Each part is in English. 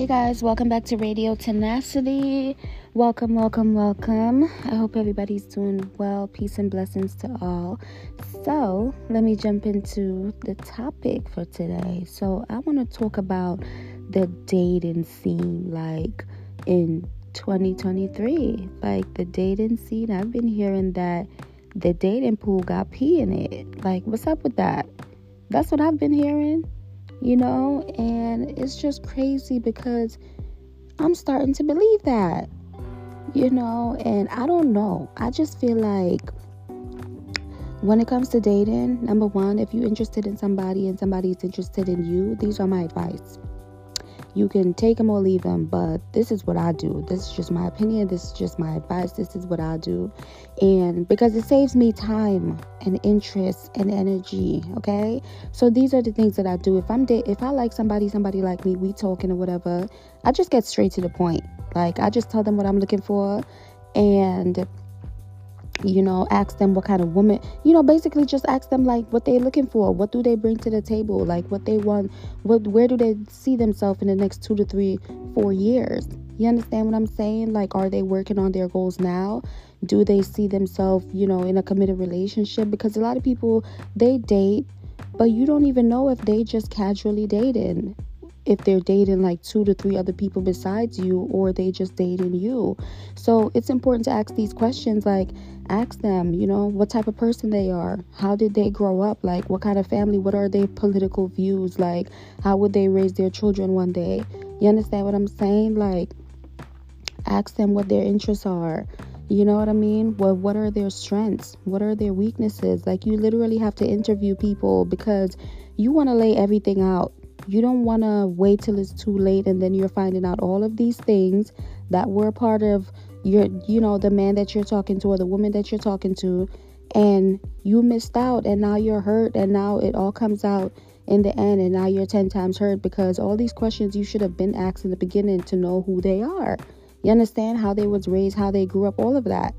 Hey guys, welcome back to Radio Tenacity. Welcome, welcome, welcome. I hope everybody's doing well. Peace and blessings to all. So, let me jump into the topic for today. So, I want to talk about the dating scene like in 2023. Like the dating scene, I've been hearing that the dating pool got pee in it. Like, what's up with that? That's what I've been hearing you know, and it's just crazy because I'm starting to believe that, you know, and I don't know. I just feel like when it comes to dating, number one, if you're interested in somebody and somebody's interested in you, these are my advice. You can take them or leave them, but this is what I do. This is just my opinion. This is just my advice. This is what I do. And because it saves me time and interest and energy, okay? So these are the things that I do. If I'm da- if I like somebody, somebody like me, we talking or whatever, I just get straight to the point. Like I just tell them what I'm looking for and you know ask them what kind of woman you know basically just ask them like what they're looking for what do they bring to the table like what they want what where do they see themselves in the next two to three four years? You understand what i'm saying? Like are they working on their goals now? Do they see themselves you know in a committed relationship? Because a lot of people they date but you don't even know if they just casually dating if they're dating like two to three other people besides you or they just dating you. So it's important to ask these questions like ask them, you know, what type of person they are. How did they grow up? Like what kind of family? What are their political views? Like how would they raise their children one day? You understand what I'm saying? Like ask them what their interests are. You know what I mean? Well, what are their strengths? What are their weaknesses? Like you literally have to interview people because you want to lay everything out you don't want to wait till it's too late and then you're finding out all of these things that were part of your, you know, the man that you're talking to or the woman that you're talking to, and you missed out and now you're hurt and now it all comes out in the end and now you're 10 times hurt because all these questions you should have been asked in the beginning to know who they are. You understand how they was raised, how they grew up, all of that.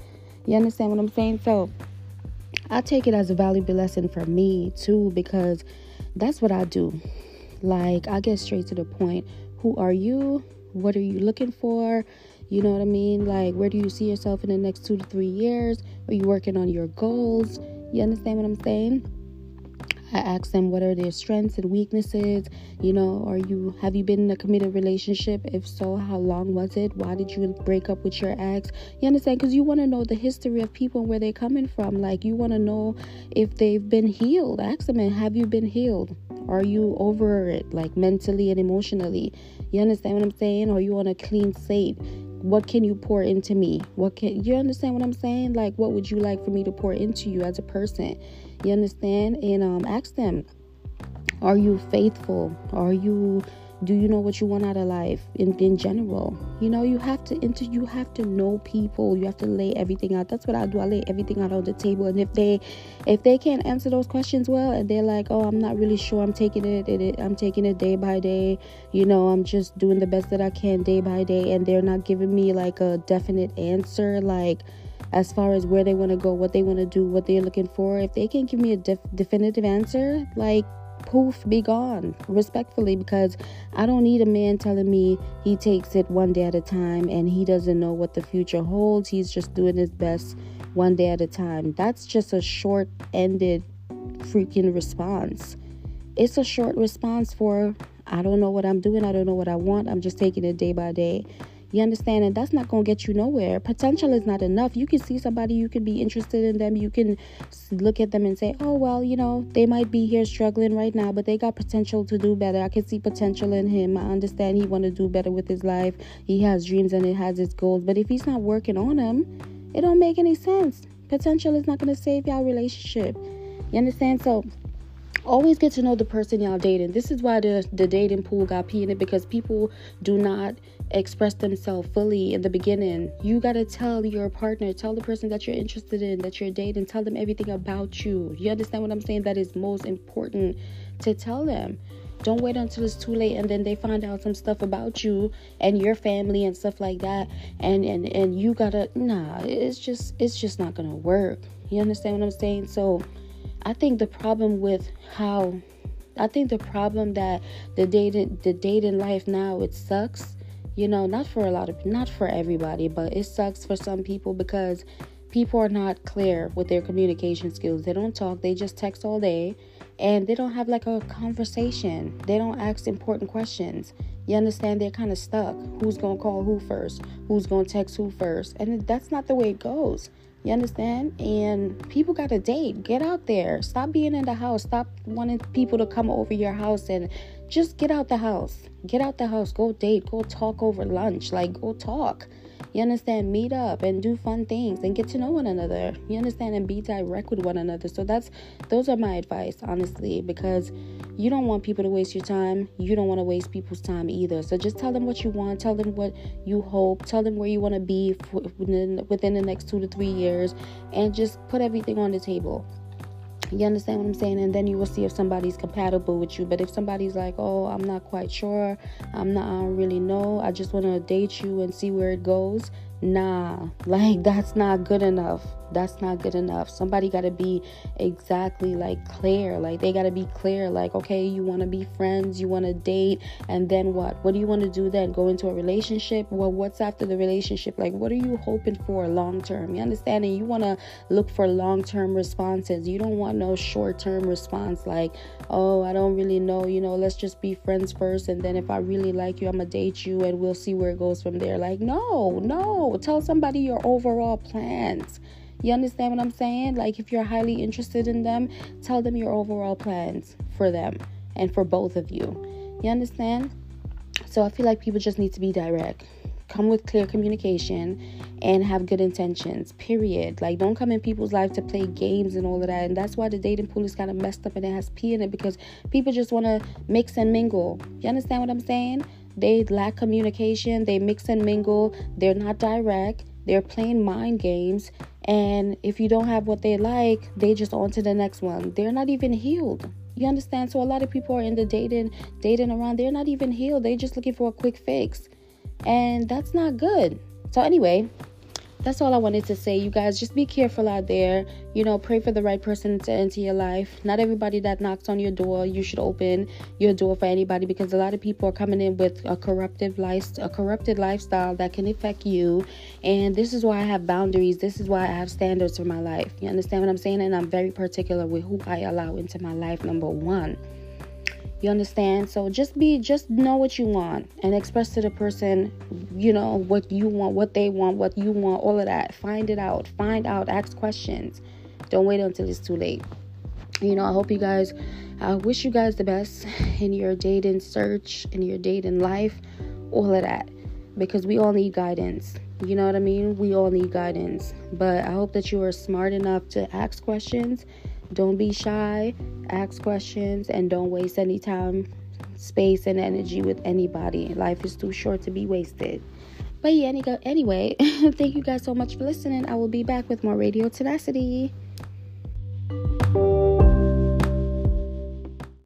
You understand what I'm saying? So I take it as a valuable lesson for me too because that's what I do. Like, I get straight to the point. Who are you? What are you looking for? You know what I mean? Like, where do you see yourself in the next two to three years? Are you working on your goals? You understand what I'm saying? I ask them what are their strengths and weaknesses. You know, are you have you been in a committed relationship? If so, how long was it? Why did you break up with your ex? You understand? Because you want to know the history of people and where they're coming from. Like you want to know if they've been healed. Ask them, have you been healed? Are you over it, like mentally and emotionally? You understand what I'm saying? Are you on a clean slate? What can you pour into me? What can you understand what I'm saying? Like, what would you like for me to pour into you as a person? You understand? And um, ask them, are you faithful? Are you do you know what you want out of life in, in general? You know you have to enter you have to know people. You have to lay everything out. That's what i do. I lay everything out on the table. And if they if they can't answer those questions well and they're like oh i'm not really sure. I'm taking it, it, it i'm taking it day by day. You know i'm just doing the best that i can day by day. And they're not giving me like a definite answer like as far as where they want to go what they want to do what they're looking for. If they can give me a def- definitive answer like poof, be gone respectfully because I don't need a man telling me he takes it one day at a time and he doesn't know what the future holds. He's just doing his best one day at a time. That's just a short ended freaking response. It's a short response for I don't know what I'm doing, I don't know what I want, I'm just taking it day by day. You understand? And that's not going to get you nowhere. Potential is not enough. You can see somebody, you can be interested in them, you can look at them and say, oh, well, you know, they might be here struggling right now, but they got potential to do better. I can see potential in him. I understand he want to do better with his life. He has dreams and he has his goals. But if he's not working on them, it don't make any sense. Potential is not going to save y'all relationship. You understand? So, always get to know the person y'all dating. This is why the the dating pool got pee in it because people do not express themselves fully in the beginning. You gotta tell your partner, tell the person that you're interested in, that you're dating, tell them everything about you. You understand what I'm saying? That is most important to tell them. Don't wait until it's too late and then they find out some stuff about you and your family and stuff like that. And and and you gotta nah. It's just it's just not gonna work. You understand what I'm saying? So I think the problem with how I think the problem that the dating the dating life now it sucks. You know, not for a lot of not for everybody, but it sucks for some people because people are not clear with their communication skills. They don't talk, they just text all day and they don't have like a conversation. They don't ask important questions. You understand? They're kind of stuck. Who's going to call who first? Who's going to text who first? And that's not the way it goes. You understand? And people got to date. Get out there. Stop being in the house. Stop wanting people to come over your house and just get out the house. Get out the house. Go date. Go talk over lunch. Like, go talk. You understand? Meet up and do fun things and get to know one another. You understand? And be direct with one another. So that's those are my advice, honestly, because you don't want people to waste your time. You don't want to waste people's time either. So just tell them what you want. Tell them what you hope. Tell them where you want to be within, within the next two to three years, and just put everything on the table. You understand what I'm saying? And then you will see if somebody's compatible with you. But if somebody's like, oh, I'm not quite sure, I'm not, I don't really know, I just want to date you and see where it goes, nah, like that's not good enough that's not good enough. Somebody got to be exactly like clear. Like they got to be clear like okay, you want to be friends, you want to date, and then what? What do you want to do then? Go into a relationship? Well, what's after the relationship? Like what are you hoping for long term? You understand? And you want to look for long-term responses. You don't want no short-term response like, "Oh, I don't really know, you know, let's just be friends first and then if I really like you, I'm going to date you and we'll see where it goes from there." Like, no, no. Oh, tell somebody your overall plans. You understand what I'm saying? Like, if you're highly interested in them, tell them your overall plans for them and for both of you. You understand? So, I feel like people just need to be direct. Come with clear communication and have good intentions, period. Like, don't come in people's life to play games and all of that. And that's why the dating pool is kind of messed up and it has P in it because people just want to mix and mingle. You understand what I'm saying? They lack communication, they mix and mingle, they're not direct, they're playing mind games and if you don't have what they like, they just on to the next one. They're not even healed. You understand? So a lot of people are in the dating dating around. They're not even healed. They're just looking for a quick fix. And that's not good. So anyway, that's all I wanted to say. You guys just be careful out there. You know, pray for the right person to enter your life. Not everybody that knocks on your door, you should open your door for anybody because a lot of people are coming in with a corruptive life, a corrupted lifestyle that can affect you. And this is why I have boundaries. This is why I have standards for my life. You understand what I'm saying? And I'm very particular with who I allow into my life. Number one. You understand? So just be, just know what you want and express to the person, you know, what you want, what they want, what you want, all of that. Find it out. Find out. Ask questions. Don't wait until it's too late. You know, I hope you guys, I wish you guys the best in your dating search, in your dating life, all of that. Because we all need guidance. You know what I mean? We all need guidance. But I hope that you are smart enough to ask questions don't be shy, ask questions, and don't waste any time, space, and energy with anybody. Life is too short to be wasted. But yeah, anyway, thank you guys so much for listening. I will be back with more Radio Tenacity.